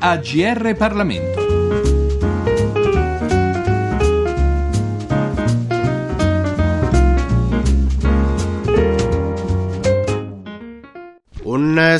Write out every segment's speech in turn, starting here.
AGR Parlamento.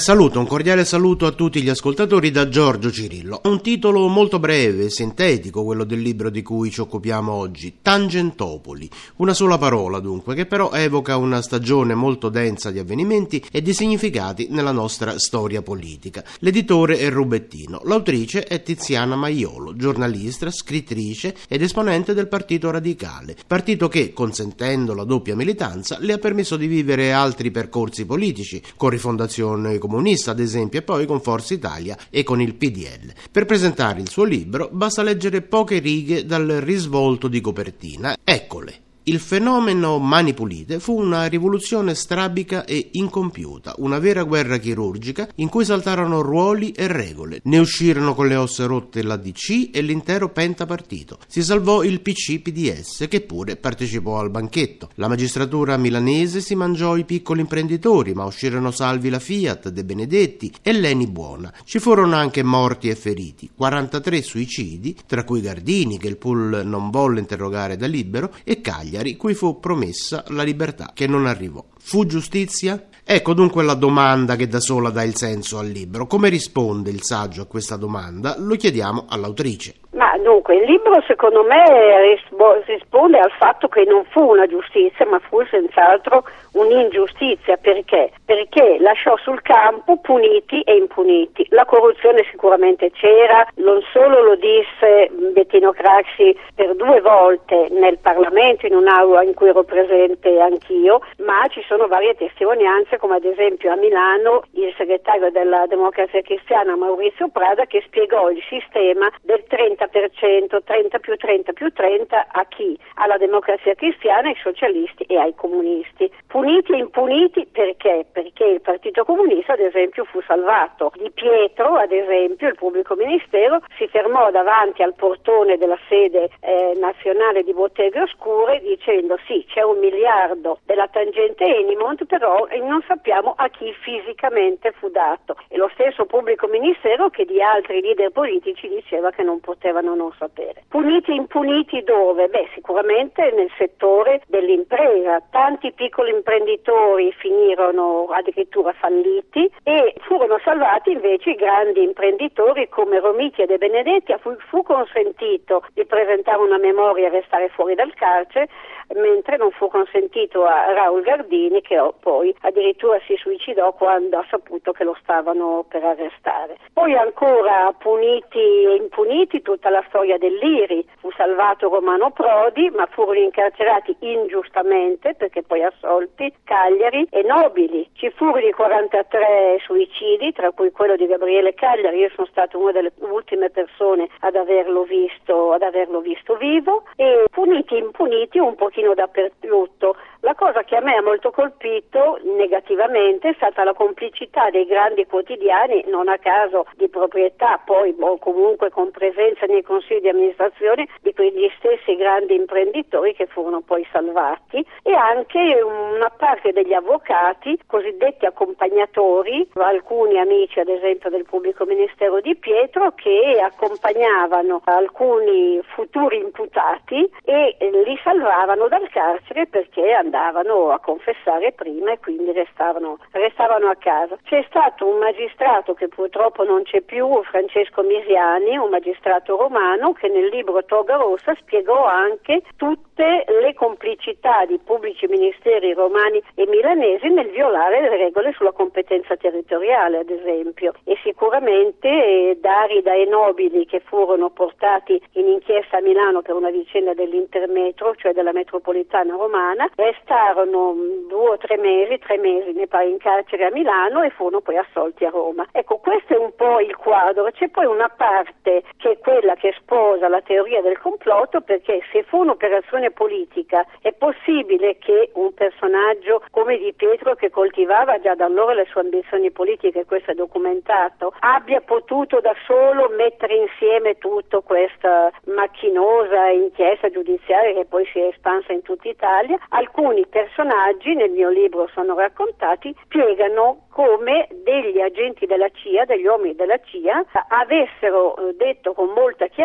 Saluto, un cordiale saluto a tutti gli ascoltatori da Giorgio Cirillo. Un titolo molto breve, sintetico, quello del libro di cui ci occupiamo oggi, Tangentopoli. Una sola parola dunque, che però evoca una stagione molto densa di avvenimenti e di significati nella nostra storia politica. L'editore è Rubettino, l'autrice è Tiziana Maiolo, giornalista, scrittrice ed esponente del Partito Radicale, partito che, consentendo la doppia militanza, le ha permesso di vivere altri percorsi politici, con rifondazione comunista ad esempio e poi con Forza Italia e con il PDL. Per presentare il suo libro basta leggere poche righe dal risvolto di copertina. Eccole. Il fenomeno Mani Pulite fu una rivoluzione strabica e incompiuta, una vera guerra chirurgica in cui saltarono ruoli e regole. Ne uscirono con le ossa rotte l'ADC e l'intero pentapartito. Si salvò il PC-PDS che pure partecipò al banchetto. La magistratura milanese si mangiò i piccoli imprenditori, ma uscirono salvi la Fiat, De Benedetti e Leni Buona. Ci furono anche morti e feriti, 43 suicidi, tra cui Gardini che il pool non volle interrogare da libero e Cagliari Cagliari, cui fu promessa la libertà, che non arrivò. Fu giustizia? Ecco dunque la domanda che da sola dà il senso al libro. Come risponde il saggio a questa domanda? Lo chiediamo all'autrice. Ma dunque, il libro secondo me risponde al fatto che non fu una giustizia, ma fu senz'altro un'ingiustizia. Perché? Perché lasciò sul campo puniti e impuniti. La corruzione sicuramente c'era, non solo lo disse Bettino Craxi per due volte nel Parlamento, in un'aula in cui ero presente anch'io, ma ci sono varie testimonianze, come ad esempio a Milano il segretario della Democrazia Cristiana Maurizio Prada che spiegò il sistema del 30%, 30 più 30 più 30 a chi? Alla Democrazia Cristiana, ai socialisti e ai comunisti. Puniti e impuniti perché? Perché il Partito Comunista ad esempio fu salvato. Di Pietro, ad esempio, il pubblico ministero si fermò davanti al portone della sede eh, nazionale di Botteghe Oscure dicendo sì, c'è un miliardo della tangente Enimont, però non sappiamo a chi fisicamente fu dato. E lo stesso pubblico ministero che di altri leader politici diceva che non potevano non sapere. Puniti e impuniti dove? Beh, sicuramente nel settore dell'impresa. Tanti piccoli imprenditori finirono addirittura falliti e furono salvati invece i grandi imprenditori come Romiti e De Benedetti a cui fu consentito di presentare una memoria e restare fuori dal carcere mentre non fu consentito a Raul Gardini che poi addirittura si suicidò quando ha saputo che lo stavano per arrestare. Poi ancora puniti e impuniti tutta la storia dell'Iri, fu salvato Romano Prodi ma furono incarcerati ingiustamente perché poi assolti Cagliari e Nobili. Ci furono i 43 suicidi tra cui quello di Gabriele Cagliari, io sono stata una delle ultime persone ad averlo visto, ad averlo visto vivo e puniti impuniti un pochino dappertutto. La cosa che a me ha molto colpito negativamente è stata la complicità dei grandi quotidiani, non a caso di proprietà, poi o comunque con presenza nei consigli di amministrazione di quegli stessi grandi imprenditori che furono poi salvati e anche una parte degli avvocati, cosiddetti accompagnatori, alcuni amici ad esempio del pubblico ministero di Pietro che accompagnavano alcuni futuri imputati e li salvavano dal carcere perché andavano a confessare prima e quindi restavano, restavano a casa. C'è stato un magistrato che purtroppo non c'è più, Francesco Misiani, un magistrato romano, che nel libro Toga Rossa spiegò anche tutte le complicità di pubblici ministeri romani e milanesi nel violare le regole sulla competenza territoriale, ad esempio. E sicuramente eh, Darida e Nobili che furono portati in inchiesta a Milano per una vicenda dell'intermetro, cioè della metropolitana, romana, restarono due o tre mesi, tre mesi mi pare in carcere a Milano e furono poi assolti a Roma. Ecco, questo è un po' il quadro. C'è poi una parte che è quella quella sposa la teoria del complotto perché se fu un'operazione politica è possibile che un personaggio come Di Pietro che coltivava già da allora le sue ambizioni politiche, questo è documentato, abbia potuto da solo mettere insieme tutto questa macchinosa inchiesta giudiziaria che poi si è espansa in tutta Italia. Alcuni personaggi nel mio libro sono raccontati, spiegano come degli agenti della CIA, degli uomini della CIA, avessero eh, detto con molta chiarezza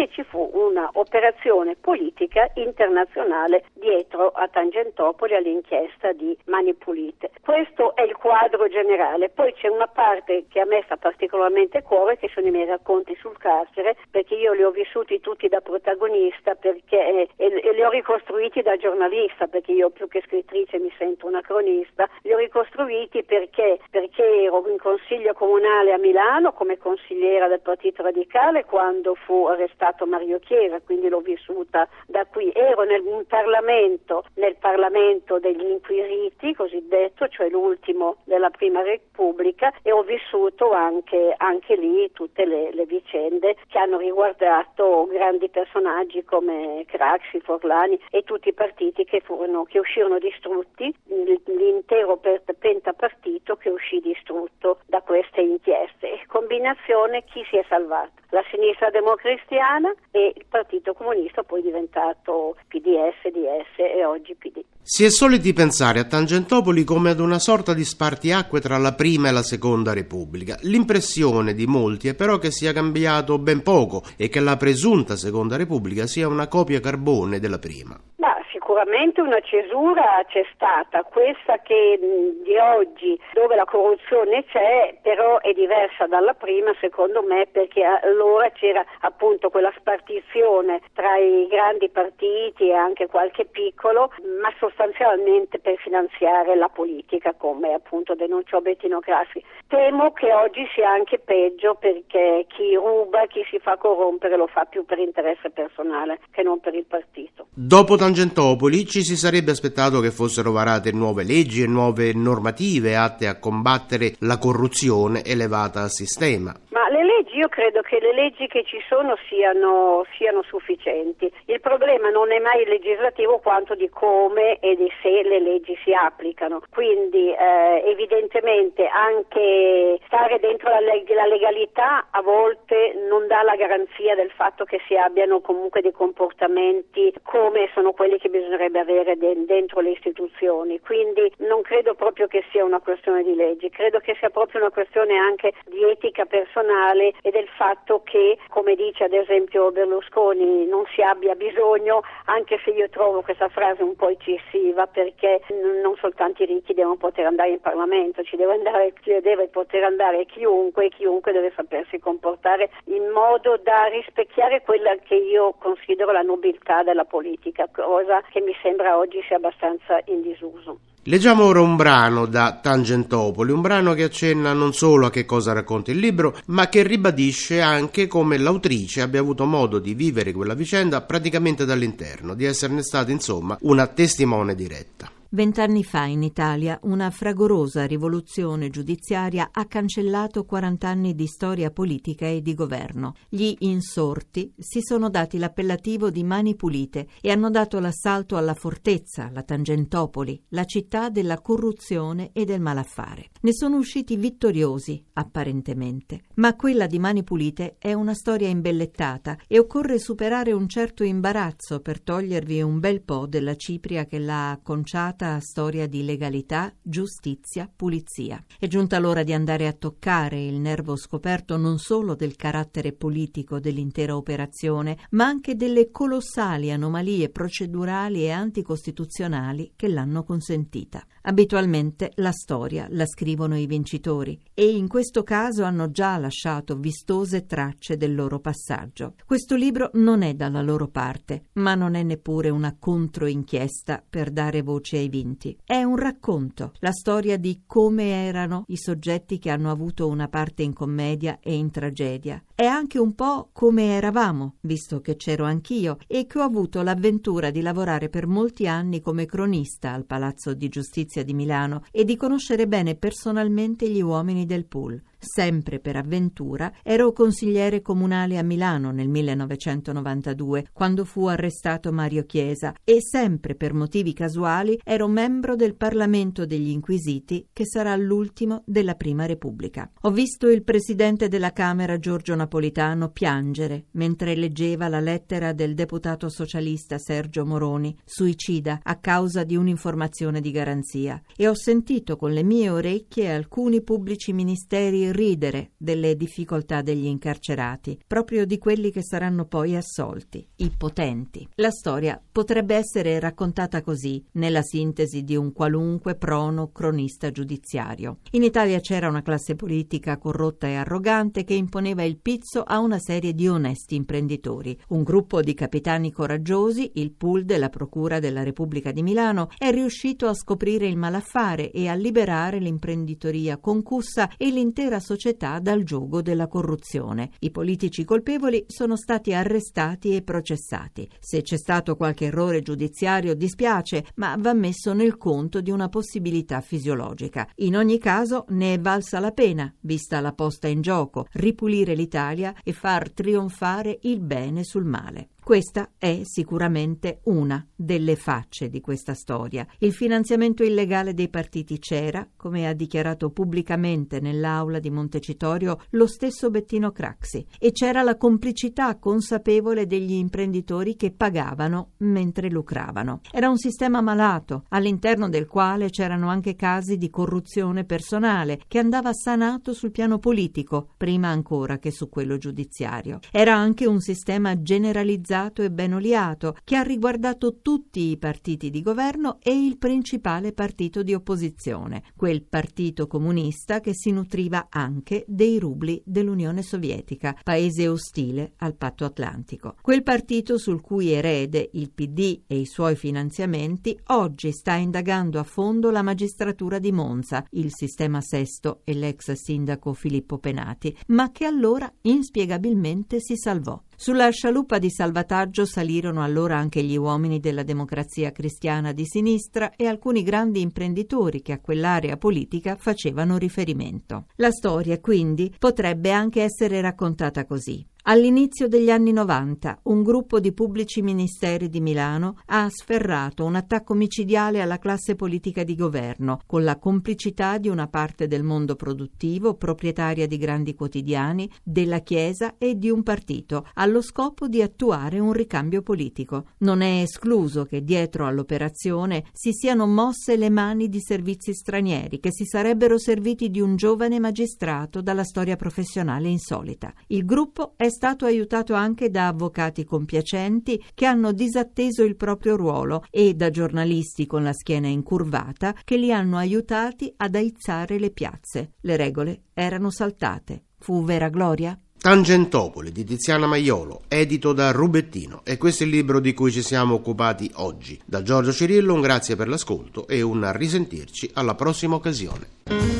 che ci fu un'operazione politica internazionale dietro a Tangentopoli all'inchiesta di Mani Pulite. Questo è il quadro generale. Poi c'è una parte che a me sta particolarmente a cuore, che sono i miei racconti sul carcere, perché io li ho vissuti tutti da protagonista perché, e, e li ho ricostruiti da giornalista, perché io più che scrittrice mi sento una cronista, li ho ricostruiti perché? Perché ero in consiglio comunale a Milano come consigliera del Partito Radicale quando fu arrestato Mario Chiesa, quindi l'ho vissuta da qui. Ero nel Parlamento, nel Parlamento degli Inquisiti, cosiddetto, cioè l'ultimo della Prima Repubblica, e ho vissuto anche, anche lì tutte le, le, vicende che hanno riguardato grandi personaggi come Craxi, Forlani e tutti i partiti che, furono, che uscirono distrutti, l'intero pentapartito partito che uscì distrutto da queste inchieste. Combinazione chi si è salvato? La sinistra democristiana e il Partito Comunista poi diventato PDS, DS e oggi PD. Si è soliti pensare a Tangentopoli come ad una sorta di spartiacque tra la prima e la seconda Repubblica. L'impressione di molti è però che sia cambiato ben poco e che la presunta seconda Repubblica sia una copia carbone della prima. Ma sicuramente una cesura c'è stata, questa che di oggi dove la corruzione c'è però è diversa dalla prima secondo me perché allora c'era appunto quella spartizione tra i grandi partiti e anche qualche piccolo ma sostanzialmente per finanziare la politica come appunto denunciò Bettino Grassi. Temo che oggi sia anche peggio perché chi ruba, chi si fa corrompere lo fa più per interesse personale che non per il partito. Dopo Tangentopoli ci si sarebbe aspettato che fossero varate nuove leggi e nuove normative atte a combattere la corruzione elevata a sistema. Le leggi, io credo che le leggi che ci sono siano, siano sufficienti. Il problema non è mai legislativo quanto di come e di se le leggi si applicano. Quindi eh, evidentemente anche stare dentro la, leg- la, legalità a volte non dà la garanzia del fatto che si abbiano comunque dei comportamenti come sono quelli che bisognerebbe avere de- dentro le istituzioni. Quindi non credo proprio che sia una questione di leggi, credo che sia proprio una questione anche di etica personale personale e del fatto che, come dice ad esempio Berlusconi, non si abbia bisogno, anche se io trovo questa frase un po' eccessiva perché non soltanto i ricchi devono poter andare in Parlamento, ci deve, andare, deve poter andare chiunque e chiunque deve sapersi comportare in modo da rispecchiare quella che io considero la nobiltà della politica, cosa che mi sembra oggi sia abbastanza in disuso. Leggiamo ora un brano da Tangentopoli, un brano che accenna non solo a che cosa racconta il libro, ma che ribadisce anche come l'autrice abbia avuto modo di vivere quella vicenda praticamente dall'interno, di esserne stata insomma una testimone diretta. Vent'anni fa in Italia una fragorosa rivoluzione giudiziaria ha cancellato 40 anni di storia politica e di governo. Gli insorti si sono dati l'appellativo di Mani Pulite e hanno dato l'assalto alla fortezza, la Tangentopoli, la città della corruzione e del malaffare. Ne sono usciti vittoriosi, apparentemente, ma quella di Mani Pulite è una storia imbellettata e occorre superare un certo imbarazzo per togliervi un bel po' della cipria che l'ha acconciata a storia di legalità, giustizia, pulizia. È giunta l'ora di andare a toccare il nervo scoperto non solo del carattere politico dell'intera operazione, ma anche delle colossali anomalie procedurali e anticostituzionali che l'hanno consentita. Abitualmente la storia la scrivono i vincitori e in questo caso hanno già lasciato vistose tracce del loro passaggio. Questo libro non è dalla loro parte, ma non è neppure una controinchiesta per dare voce ai vinti. È un racconto, la storia di come erano i soggetti che hanno avuto una parte in commedia e in tragedia. È anche un po' come eravamo, visto che c'ero anch'io e che ho avuto l'avventura di lavorare per molti anni come cronista al Palazzo di Giustizia di Milano e di conoscere bene personalmente gli uomini del pool. Sempre per avventura, ero consigliere comunale a Milano nel 1992, quando fu arrestato Mario Chiesa, e sempre per motivi casuali ero membro del Parlamento degli Inquisiti, che sarà l'ultimo della Prima Repubblica. Ho visto il presidente della Camera Giorgio Napolitano piangere mentre leggeva la lettera del deputato socialista Sergio Moroni, suicida a causa di un'informazione di garanzia, e ho sentito con le mie orecchie alcuni pubblici ministeri ridere delle difficoltà degli incarcerati, proprio di quelli che saranno poi assolti, i potenti. La storia potrebbe essere raccontata così, nella sintesi di un qualunque prono cronista giudiziario. In Italia c'era una classe politica corrotta e arrogante che imponeva il pizzo a una serie di onesti imprenditori. Un gruppo di capitani coraggiosi, il pool della Procura della Repubblica di Milano, è riuscito a scoprire il malaffare e a liberare l'imprenditoria concussa e l'intera società dal giogo della corruzione. I politici colpevoli sono stati arrestati e processati. Se c'è stato qualche errore giudiziario dispiace, ma va messo nel conto di una possibilità fisiologica. In ogni caso ne è valsa la pena, vista la posta in gioco, ripulire l'Italia e far trionfare il bene sul male. Questa è sicuramente una delle facce di questa storia. Il finanziamento illegale dei partiti c'era, come ha dichiarato pubblicamente nell'aula di Montecitorio lo stesso Bettino Craxi, e c'era la complicità consapevole degli imprenditori che pagavano mentre lucravano. Era un sistema malato, all'interno del quale c'erano anche casi di corruzione personale, che andava sanato sul piano politico, prima ancora che su quello giudiziario. Era anche un sistema generalizzato organizzato e ben oliato, che ha riguardato tutti i partiti di governo e il principale partito di opposizione, quel partito comunista che si nutriva anche dei rubli dell'Unione Sovietica, paese ostile al patto atlantico. Quel partito sul cui erede, il PD e i suoi finanziamenti, oggi sta indagando a fondo la magistratura di Monza, il sistema Sesto e l'ex sindaco Filippo Penati, ma che allora inspiegabilmente si salvò. Sulla scialuppa di salvataggio salirono allora anche gli uomini della democrazia cristiana di sinistra e alcuni grandi imprenditori che a quell'area politica facevano riferimento. La storia, quindi, potrebbe anche essere raccontata così. All'inizio degli anni 90 un gruppo di pubblici ministeri di Milano ha sferrato un attacco micidiale alla classe politica di governo, con la complicità di una parte del mondo produttivo, proprietaria di grandi quotidiani, della Chiesa e di un partito, allo scopo di attuare un ricambio politico. Non è escluso che dietro all'operazione si siano mosse le mani di servizi stranieri che si sarebbero serviti di un giovane magistrato dalla storia professionale insolita. Il gruppo è stato aiutato anche da avvocati compiacenti che hanno disatteso il proprio ruolo e da giornalisti con la schiena incurvata che li hanno aiutati ad aizzare le piazze. Le regole erano saltate. Fu vera gloria? Tangentopoli di Tiziana Maiolo, edito da Rubettino. E questo è il libro di cui ci siamo occupati oggi. Da Giorgio Cirillo un grazie per l'ascolto e un risentirci alla prossima occasione.